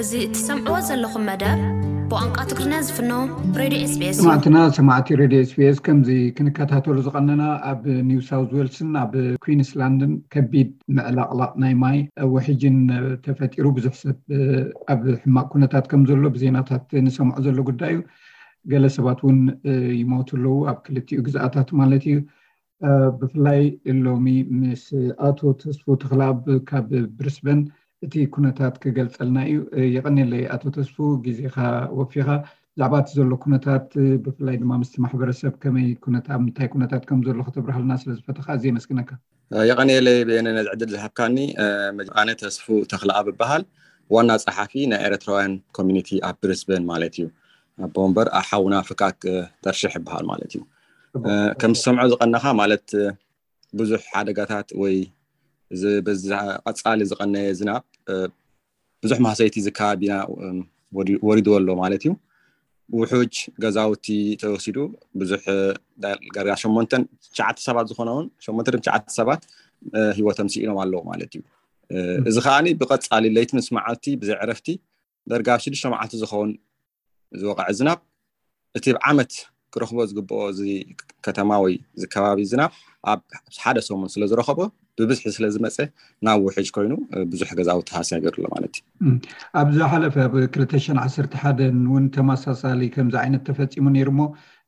እዚ እትሰምዕዎ ዘለኹም መደብ ብቋንቋ ትግርኛ ዝፍኖ ሬድዮ ስቤስ ሰማዕትና ሰማዕቲ ሬድዮ ስቤስ ከምዚ ክንከታተሉ ዝቐነና ኣብ ኒው ሳውት ዌልስን ኣብ ኩንስላንድን ከቢድ ምዕላቕላቕ ናይ ማይ ውሕጅን ተፈጢሩ ብዙሕ ሰብ ኣብ ሕማቅ ኩነታት ከም ዘሎ ብዜናታት ንሰምዖ ዘሎ ጉዳይ እዩ ገለ ሰባት እውን ይሞቱ ኣለዉ ኣብ ክልቲኡ ግዝኣታት ማለት እዩ ብፍላይ ሎሚ ምስ ኣቶ ተስፉ ተኽለኣብ ካብ ብሪስበን እቲ ኩነታት ክገልጸልና እዩ የቐኔለይ ኣቶ ተስፉ ግዜኻ ወፊኻ ብዛዕባ እቲ ዘሎ ኩነታት ብፍላይ ድማ ምስቲ ማሕበረሰብ ከመይ ኩነታ ምንታይ ኩነታት ከም ዘሎ ክተብርሃልና ስለ ዝፈተኻ ኣዝ የመስግነካ የቐኔለይ ብየነ ነዚ ዕድል ዝሃብካኒ ኣነ ተስፉ ተኽለኣብ እበሃል ዋና ፀሓፊ ናይ ኤረትራውያን ኮሚኒቲ ኣብ ብሪስበን ማለት እዩ ኣቦ ወንበር ሓውና ፍካክ ተርሽሕ ይበሃል ማለት እዩ ከም ዝሰምዖ ዝቐነኻ ማለት ብዙሕ ሓደጋታት ወይ በዚ ቀፃሊ ዝቐነየ ዝናብ ብዙሕ ማህሰይቲ ዝከባቢና ወሪድዎ ኣሎ ማለት እዩ ውሑጅ ገዛውቲ ተወሲዱ ብዙሕ ዳርጋ ሸሞንተን ትሽዓተ ሰባት ዝኾነ እውን ሸሞንተ ትሽዓተ ሰባት ሂወቶም ስኢኖም ኣለዉ ማለት እዩ እዚ ከዓኒ ብቐፃሊ ለይቲ ምስ መዓልቲ ብዘዕረፍቲ ደርጊ ኣብ ሽዱሽተ መዓልቲ ዝኸውን ዝወቐዐ ዝናብ እቲ ብ ዓመት ክረኽቦ ዝግብኦ እዚ ከተማ ወይ ዝከባቢ ዝናብ ኣብ ሓደ ሰሙን ስለ ዝረኸቦ ብብዝሒ ስለ ዝመፀ ናብ ውሕጅ ኮይኑ ብዙሕ ገዛውቲ ሃስያ ገይሩ ኣሎ ማለት እዩ ኣብ ዝሓለፈ ኣብ 211 እውን ተመሳሳሊ ከምዚ ዓይነት ተፈፂሙ ነይሩ እሞ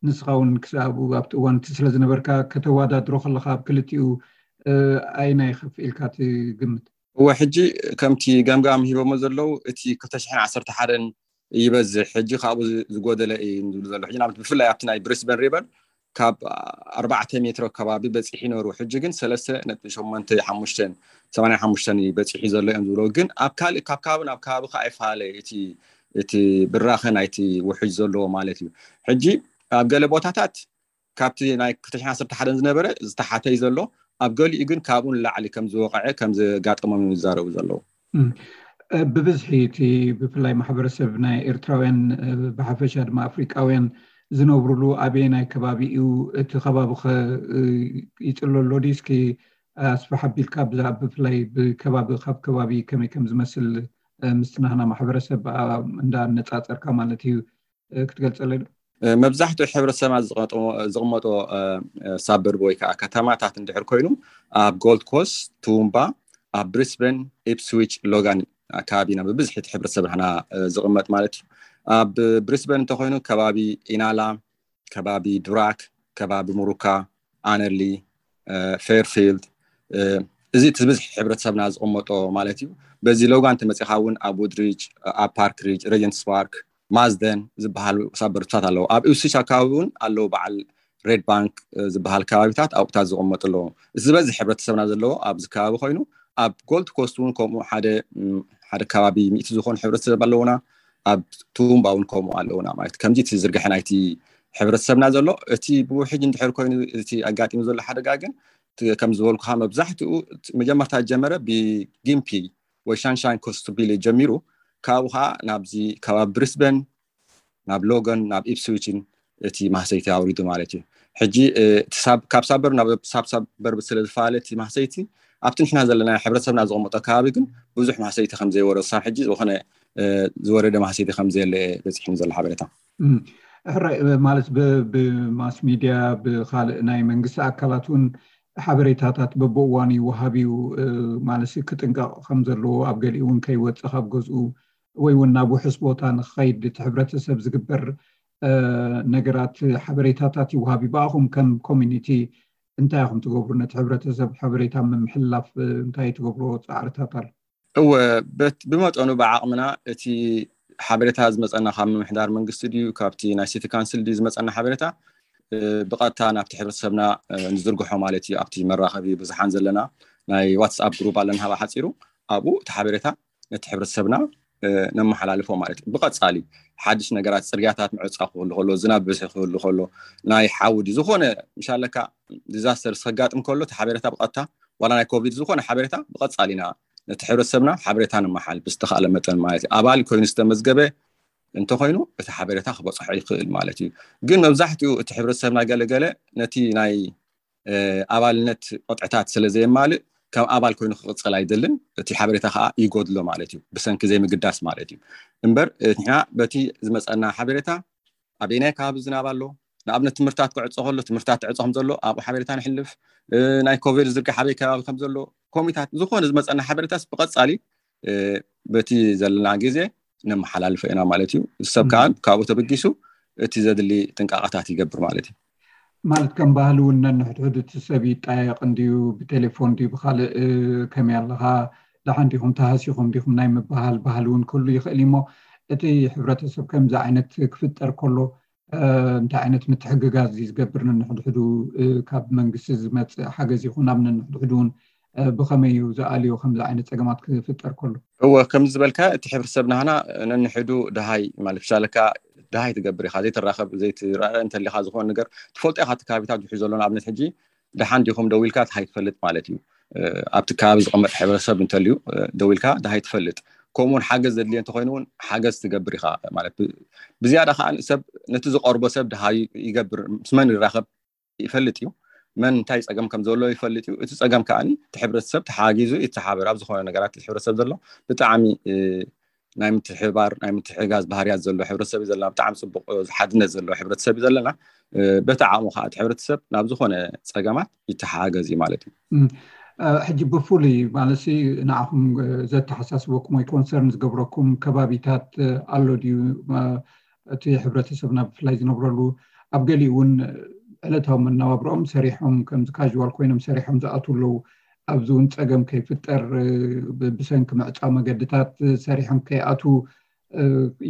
ንስኻ እውን ክሳብኡ ኣብቲ እዋን እቲ ስለ ዝነበርካ ከተወዳድሮ ከለካ ኣብ ክልቲኡ ኣይናይ ከፍ ኢልካ ትግምት እወ ሕጂ ከምቲ ገምጋም ሂቦሞ ዘለዉ እቲ ክልተ ሽሕን ዓሰርተ ሓደን ይበዝሕ ሕጂ ካብኡ ዝጎደለ እዩ ዝብሉ ዘሎ ሕጂ ንኣብነት ብፍላይ ኣብቲ ናይ ብሪስበን ሪቨር ካብ ኣርባዕተ ሜትሮ ከባቢ በፂሑ ነሩ ሕጂ ግን ሰለስተ ነጥቢ ሸሞንተ ሓሙሽተን ሰማንያ ሓሙሽተን እዩ በፂሑ ዘሎ እዮም ዝብሎ ግን ኣብ ካልእ ካብ ከባቢ ናብ ከባቢ ከዓ ይፈላለ እቲ እቲ ብራኸ ናይቲ ውሕጅ ዘለዎ ማለት እዩ ሕጂ ኣብ ገለ ቦታታት ካብቲ ናይ ክልተ ሽሕን ዓሰርተ ሓደን ዝነበረ ዝተሓተ እዩ ዘሎ ኣብ ገሊኡ ግን ካብኡ ንላዕሊ ከም ዝወቕዐ ከም ዘጋጠሞም እዮም ዝዛረቡ ዘለዉ ብብዝሒ እቲ ብፍላይ ማሕበረሰብ ናይ ኤርትራውያን ብሓፈሻ ድማ ኣፍሪቃውያን ዝነብሩሉ ኣበየ ናይ ከባቢ እዩ እቲ ከባቢ ከ ይፅሎ ኣሎ ድዩ እስኪ ኣስፋሕ ኣቢልካ ብዛ ብፍላይ ብከባቢ ካብ ከባቢ ከመይ ከም ዝመስል ምስትናህና ማሕበረሰብ እንዳ ኣነፃፀርካ ማለት እዩ ክትገልፀለይ ዶ? መብዛሕትኡ ሕብረተሰባት ዝቕመጦ ሳበርብ ወይ ከዓ ከተማታት እንድሕር ኮይኑ ኣብ ጎልድ ኮስት፣ ቱምባ፣ ኣብ ብሪስበን፣ ኢፕስዊች፣ ሎጋን ኣከባቢ ኢና ብብዝሒ እቲ ሕብረተሰብ ናህና ዝቕመጥ ማለት እዩ። ኣብ ብሪስበን እንተኮይኑ ከባቢ ኢናላ፣ ከባቢ ዱራክ፣ ከባቢ ሙሩካ፣ ኣነሊ፣ ፌርፊልድ እዚ እቲ ብዝሒ ሕብረተሰብና ዝቕመጦ ማለት እዩ። በዚ ሎጋን ተመፂኻ እውን ኣብ ውድሪጅ፣ ኣብ ፓርክሪጅ፣ ሬጀንትስ ፓርክ፣ ማዝደን ዝበሃሉ ሳበርትታት ኣለዉ ኣብ ኢውስች ኣከባቢ እውን ኣለዉ በዓል ሬድ ባንክ ዝበሃል ከባቢታት ኣቁታት ዝቕመጡ ኣለዉ እዚ ዝበዝሕ ሕብረተሰብና ዘለዎ ኣብዚ ከባቢ ኮይኑ ኣብ ጎልድ ኮስት እውን ከምኡ ሓደ ሓደ ከባቢ ሚእቲ ዝኾኑ ሕብረተሰብ ኣለዉና ኣብ ትውምባ እውን ከምኡ ኣለዉና ማለት ከምዚ እቲ ዝርግሐ ናይቲ ሕብረተሰብና ዘሎ እቲ ብውሕጅ እንድሕር ኮይኑ እቲ ኣጋጢሙ ዘሎ ሓደጋ ግን ከም ዝበልኩካ መብዛሕትኡ መጀመርታ ዝጀመረ ብጊምፒ ወይ ሻንሻይን ኮስት ክብል እዩ ጀሚሩ ካብኡ ከዓ ናብዚ ከባቢ ብሪስበን ናብ ሎገን ናብ ኢፕስዊችን እቲ ማህሰይቲ ኣውሪዱ ማለት እዩ ሕጂ ካብ ሳበር ናብ ሳብ ሳበርቢ ስለ ዝፈላለ እቲ ማህሰይቲ ኣብቲ ንሕና ዘለና ሕብረተሰብና ዝቐመጦ ከባቢ ግን ብዙሕ ማህሰይቲ ከም ዘይወረዱ ሳብ ሕጂ ዝኾነ ዝወረደ ማህሰይቲ ከም ዘየለ በፂሕኒ ዘሎ ሓበሬታ ሕራይ ማለት ብማስ ሚድያ ብካልእ ናይ መንግስቲ ኣካላት እውን ሓበሬታታት በብእዋኑ ይወሃብ እዩ ማለት ክጥንቀቕ ከም ዘለዎ ኣብ ገሊኡ እውን ከይወፅእ ካብ ገዝኡ ወይ እውን ናብ ውሑስ ቦታ ንክኸይድ እቲ ሕብረተሰብ ዝግበር ነገራት ሓበሬታታት ይወሃብ እዩ ብኣኹም ከም ኮሚኒቲ እንታይ ኢኹም ትገብሩ ነቲ ሕብረተሰብ ሓበሬታ ምምሕልላፍ እንታይ ትገብርዎ ፃዕርታት ኣሎ እወ ብመጠኑ ብዓቕምና እቲ ሓበሬታ ዝመፀና ካብ ምምሕዳር መንግስቲ ድዩ ካብቲ ናይ ሲቲ ካንስል ድዩ ዝመፀና ሓበሬታ ብቐጥታ ናብቲ ሕብረተሰብና ንዝርግሖ ማለት እዩ ኣብቲ መራኸቢ ብዙሓን ዘለና ናይ ዋትስኣፕ ግሩፕ ኣለና ሃባ ሓፂሩ ኣብኡ እቲ ሓበሬታ ነቲ ሕብረተሰብና ነመሓላልፎ ማለት እዩ ብቐፃሊ ሓድሽ ነገራት ፅርግያታት ምዕፃ ክህሉ ከሎ ዝናብ ብዝሒ ክህሉ ከሎ ናይ ሓውዲ ዝኾነ ምሻለካ ዲዛስተር ዝከጋጥም ከሎ እቲ ሓበሬታ ብቐጥታ ዋላ ናይ ኮቪድ ዝኾነ ሓበሬታ ብቐፃሊ ኢና ነቲ ሕብረተሰብና ሓበሬታ ንመሓል ብዝተኻእለ መጠን ማለት እዩ ኣባል ኮይኑ ዝተመዝገበ እንተኮይኑ እቲ ሓበሬታ ክበፅሖ ይኽእል ማለት እዩ ግን መብዛሕትኡ እቲ ሕብረተሰብና ገለገለ ነቲ ናይ ኣባልነት ቆጥዕታት ስለ ዘየማልእ ከም ኣባል ኮይኑ ክቕፅል ኣይደልን እቲ ሓበሬታ ከዓ ይጎድሎ ማለት እዩ ብሰንኪ ዘይምግዳስ ማለት እዩ እምበር ንሕና በቲ ዝመፀና ሓበሬታ ኣበየናይ ከባቢ ዝናብ ኣሎ ንኣብነት ትምህርትታት ክዕፆ ከሎ ትምህርትታት ትዕፆ ከምዘሎ ኣብኡ ሓበሬታ ንሕልፍ ናይ ኮቪድ ዝርግሕ ኣበይ ከባቢ ከምዘሎ ኮሚታት ዝኾነ ዝመፀና ሓበሬታስ ብቐፃሊ በቲ ዘለና ግዜ ነመሓላልፈ ኢና ማለት እዩ ሰብ ከዓ ካብኡ ተበጊሱ እቲ ዘድሊ ጥንቃቐታት ይገብር ማለት እዩ ማለት ከም ባህሊ እውን ነንሕድሕዱ እቲ ሰብ ይጣየቅ እንድዩ ብቴሌፎን ድዩ ብካልእ ከመይ ኣለካ ደሓን ዲኩም ተሃሲኩም ዲኩም ናይ ምብሃል ባህሊ እውን ክህሉ ይክእል እዩ እሞ እቲ ሕብረተሰብ ከምዚ ዓይነት ክፍጠር ከሎ እንታይ ዓይነት ምትሕግጋዝ እዩ ዝገብር ነንሕድሕዱ ካብ መንግስቲ ዝመፅእ ሓገዝ ይኩን ኣብ ነንሕድሕዱ እውን ብኸመይ እዩ ዝኣልዮ ከምዚ ዓይነት ጸገማት ክፍጠር ከሎ? እወ ከምዚ ዝበልካ እቲ ሕብረተሰብ ናህና ነንሕዱ ድሃይ ማለት ብሻለካ ድሃይ ትገብር ኢኻ ዘይትራኸብ ዘይትረኣ እንተሊኻ ዝኾነ ነገር ትፈልጦ ኢኻ እቲ ከባቢታት ዝውሕዩ ዘሎ ንኣብነት ሕጂ ድሓን ዲኹም ደው ኢልካ ድሃይ ትፈልጥ ማለት እዩ ኣብቲ ከባቢ ዝቐመጥ ሕብረተሰብ እንተልዩ ደው ኢልካ ድሃይ ትፈልጥ ከምኡውን ሓገዝ ዘድልዮ እንተኮይኑ እውን ሓገዝ ትገብር ኢኻ ማለት ብዝያዳ ከዓ ሰብ ነቲ ዝቀርቦ ሰብ ድሃዩ ይገብር ምስ መን ይራኸብ ይፈልጥ እዩ መን እንታይ ፀገም ከም ዘሎ ይፈልጥ እዩ እቲ ፀገም ከዓ እቲ ሕብረተሰብ ተሓጊዙ ይተሓበር ኣብ ዝኾነ ነገራት እቲ ሕብረተሰብ ዘሎ ብጣዕሚ ናይ ምትሕባር ናይ ምትሕጋዝ ባህርያት ዘሎ ሕብረተሰብ እዩ ዘለና ብጣዕሚ ፅቡቅ ሓድነት ዘሎ ሕብረተሰብ እዩ ዘለና በቲ ዓቕሙ ከዓ እቲ ሕብረተሰብ ናብ ዝኾነ ፀገማት ይተሓጋገዝ እዩ ማለት እዩ ሕጂ ብፍሉይ ማለት ንዓኹም ዘተሓሳስበኩም ወይ ኮንሰርን ዝገብረኩም ከባቢታት ኣሎ ድዩ እቲ ሕብረተሰብና ብፍላይ ዝነብረሉ ኣብ ገሊኡ እውን ዕለታዊ መነባብሮኦም ሰሪሖም ከምዚ ካዥዋል ኮይኖም ሰሪሖም ዝኣትው ኣለው ኣብዚ እውን ፀገም ከይፍጠር ብሰንኪ ምዕፃው መገድታት ሰሪሖም ከይኣትው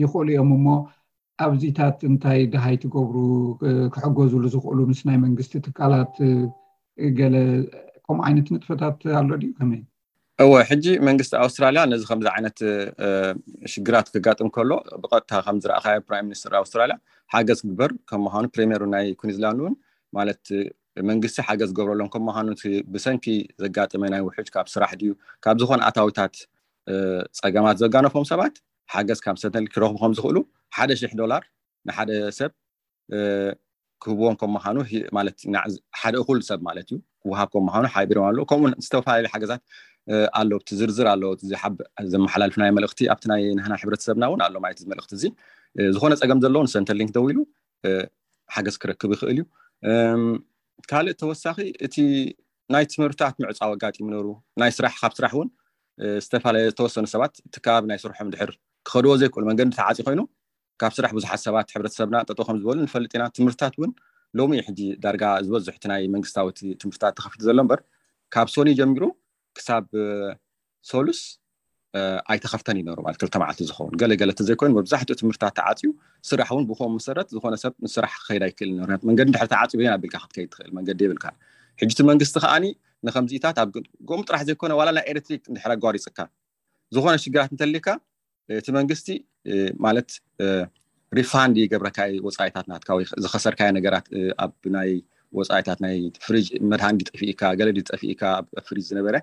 ይኽእሉ እዮም እሞ ኣብዚታት እንታይ ድሃይ ትገብሩ ክሕገዝሉ ዝኽእሉ ምስ ናይ መንግስቲ ትካላት ገለ ከምኡ ዓይነት ንጥፈታት ኣሎ ድዩ ከመይ እወ ሕጂ መንግስቲ ኣውስትራልያ ነዚ ከምዚ ዓይነት ሽግራት ክጋጥም ከሎ ብቐጥታ ከም ዝረእኻዮ ፕራይም ሚኒስትር ኣውስትራልያ ሓገዝ ክግበር ከም ምዃኑ ፕሪምየሩ ናይ ኩንዝላንድ እውን ማለት መንግስቲ ሓገዝ ገብረሎም ከም ምዃኑ እቲ ብሰንኪ ዘጋጠመ ናይ ውሕጅ ካብ ስራሕ ድዩ ካብ ዝኾነ ኣታዊታት ፀገማት ዘጋነፎም ሰባት ሓገዝ ካብ ሰተል ክረኽቡ ከም ዝኽእሉ ሓደ ሽሕ ዶላር ንሓደ ሰብ ክህብዎም ከም ምዃኑ ማለት ሓደ እኹል ሰብ ማለት እዩ ክወሃብ ከም ምዃኑ ሓቢሮም ኣለዉ ከምኡ ዝተፈላለዩ ሓገዛት ኣሎ እቲ ዝርዝር ኣሎ ዘመሓላልፍ ናይ መልእኽቲ ኣብቲ ናይ ንህና ሕብረተሰብና እውን ኣሎ ማለት እዚ መልእኽቲ እዚ ዝኾነ ፀገም ዘለዎ ንሰንተሊንክ ደው ኢሉ ሓገዝ ክረክብ ይኽእል እዩ ካልእ ተወሳኺ እቲ ናይ ትምህርታት ምዕፃው ኣጋጢሙ ነሩ ናይ ስራሕ ካብ ስራሕ እውን ዝተፈላለየ ዝተወሰኑ ሰባት እቲ ከባቢ ናይ ስርሖም ድሕር ክኸድዎ ዘይክእሉ መንገዲ ተዓፂ ኮይኑ ካብ ስራሕ ብዙሓት ሰባት ሕብረተሰብና ጠጠው ከም ዝበሉ ንፈልጥ ኢና። ትምህርትታት እውን ሎሚ እዩ ሕጂ ዳርጋ ዝበዝሑ እቲ ናይ መንግስታዊ እቲ ትምህርትታት ተኸፊቱ ዘሎ እምበር ካብ ሰኑይ ጀሚሩ ክሳብ ሰሉስ ኣይተኸፍተን እዩ ነሩ ማለት ክልተ መዓልቲ ዝኸውን ገለ ገለ ተዘይኮይኑ መብዛሕትኡ ትምህርትታት ተዓፅዩ ስራሕ እውን ብኮም መሰረት ዝኾነ ሰብ ንስራሕ ክኸይድ ኣይክእል ነሩ መንገዲ ድሕሪ ተዓፅዩ በየን ኣቢልካ ክትከይድ ትኽእል መንገዲ የብልካ ሕጂ እቲ መንግስቲ ከዓኒ ንከምዚኢታት ኣብ ጎም ጥራሕ ዘይኮነ ዋላ ናይ ኤሌክትሪክ እንድሕር ኣጓሪፅካ ዝኾነ ሽግራት እንተሊካ እቲ መንግስቲ ማለት ሪፋንድ ይገብረካ እዩ ወፃኢታት ናትካ ወይ ዝኸሰርካዮ ነገራት ኣብ ናይ ወፃኢታት ናይ ፍሪጅ መድሃኒ ጠፊእካ ገለ ጠፊእካ ኣብ ፍሪጅ ዝነበረ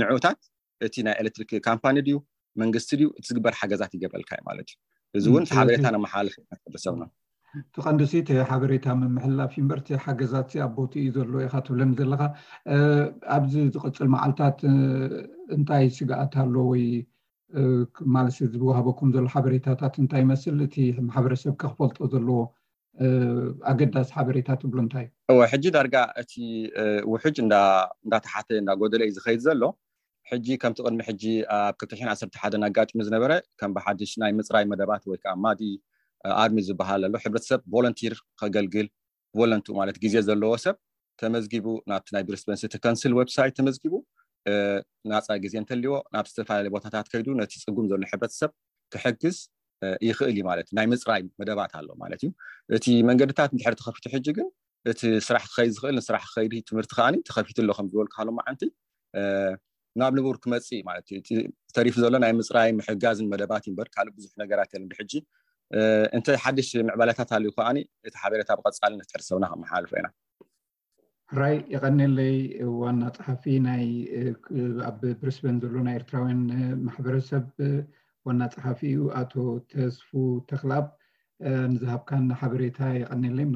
ንዑታት እቲ ናይ ኤሌክትሪክ ካምፓኒ ድዩ መንግስቲ ድዩ እቲ ዝግበር ሓገዛት ይገብረልካ እዩ ማለት እዩ እዚ እውን ሓበሬታ ነመሓላልፍ ሰብና እቲ ቀንዲሲ እቲ ሓበሬታ ምምሕላፍ እዩ እምበር እቲ ሓገዛት ኣብ ቦት እዩ ዘሎ ኢካ ትብለኒ ዘለካ ኣብዚ ዝቅፅል መዓልትታት እንታይ ስግኣት ኣሎ ወይ ማለት ዝወሃበኩም ዘሎ ሓበሬታታት እንታይ ይመስል እቲ ማሕበረሰብ ከ ክፈልጦ ዘለዎ ኣገዳሲ ሓበሬታ ትብሉ እንታይ እዩ? እወ ሕጂ ዳርጋ እቲ ውሕጅ እንዳተሓተ እንዳጎደለ እዩ ዝኸይድ ዘሎ ሕጂ ከምቲ ቅድሚ ሕጂ ኣብ ክልተ ሽሕን ዓሰርተ ሓደን ኣጋጢሙ ዝነበረ ከም ብሓድሽ ናይ ምፅራይ መደባት ወይ ከዓ ማዲ ኣርሚ ዝበሃል ኣሎ ሕብረተሰብ ቮለንቲር ከገልግል ቮለንቱ ማለት ግዜ ዘለዎ ሰብ ተመዝጊቡ ናብቲ ናይ ብሪስበን ሲቲ ከንስል ዌብሳይት ተመዝጊቡ ናፃ ግዜ እንተልዎ ናብ ዝተፈላለዩ ቦታታት ከይዱ ነቲ ፅጉም ዘሎ ሕብረተሰብ ክሕግዝ ይኽእል እዩ ማለት ናይ ምፅራይ መደባት ኣሎ ማለት እዩ እቲ መንገድታት እንድሕር ተኸፊቱ ሕጂ ግን እቲ ስራሕ ክኸይድ ዝኽእል ንስራሕ ክኸይድ ትምህርቲ ከዓኒ ተኸፊቱ ኣሎ ከም ዝበልካሃሎ መዓንቲ ናብ ንቡር ክመፅእ ማለት እዩ እቲ ተሪፉ ዘሎ ናይ ምፅራይ ምሕጋዝን መደባት እዩ እምበር ካልእ ብዙሕ ነገራት የለን ብሕጂ እንተ ሓድሽ ምዕባለታት ኣልዩ ከዓ እቲ ሓበሬታ ብቐፃሊ ነቲ ሕብረተሰብና ከመሓላልፎ ኢና ራይ የቐኔለይ ዋና ፀሓፊ ናይ ኣብ ብሪስበን ዘሎ ናይ ኤርትራውያን ማሕበረሰብ ዋና ፀሓፊ እዩ ኣቶ ተስፉ ተክላብ ንዝሃብካና ሓበሬታ የቀኔለይ።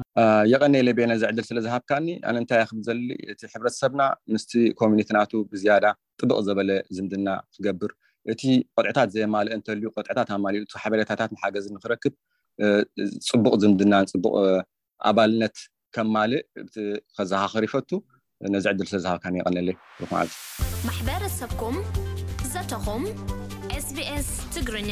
የቀኔለይ ቤነ እዚ ዕድል ስለዝሃብካኒ ኣነ እንታይ እየ ክብል ዝደሊ እቲ ሕብረተሰብና ምስቲ ኮሚኒቲ ናቱ ብዝያዳ ጥብቅ ዘበለ ዝምድና ክገብር እቲ ቅጥዕታት ዘየማለኤ እንተልዩ ቅጥዕታት ኣማሊኡ እቲ ሓበሬታታትን ሓገዝን ንክረክብ ፅቡቅ ዝምድናን ፅቡቅ ኣባልነት ከማልእ ከዘኻኽር ይፈቱ። ነዚ ዕድል ስለ ዝሃብካኒ የቐንየለይ። ብሩኽ መዓልቲ። ማሕበረሰብኩም ዘተኹም፣ SBS ትግርኛ።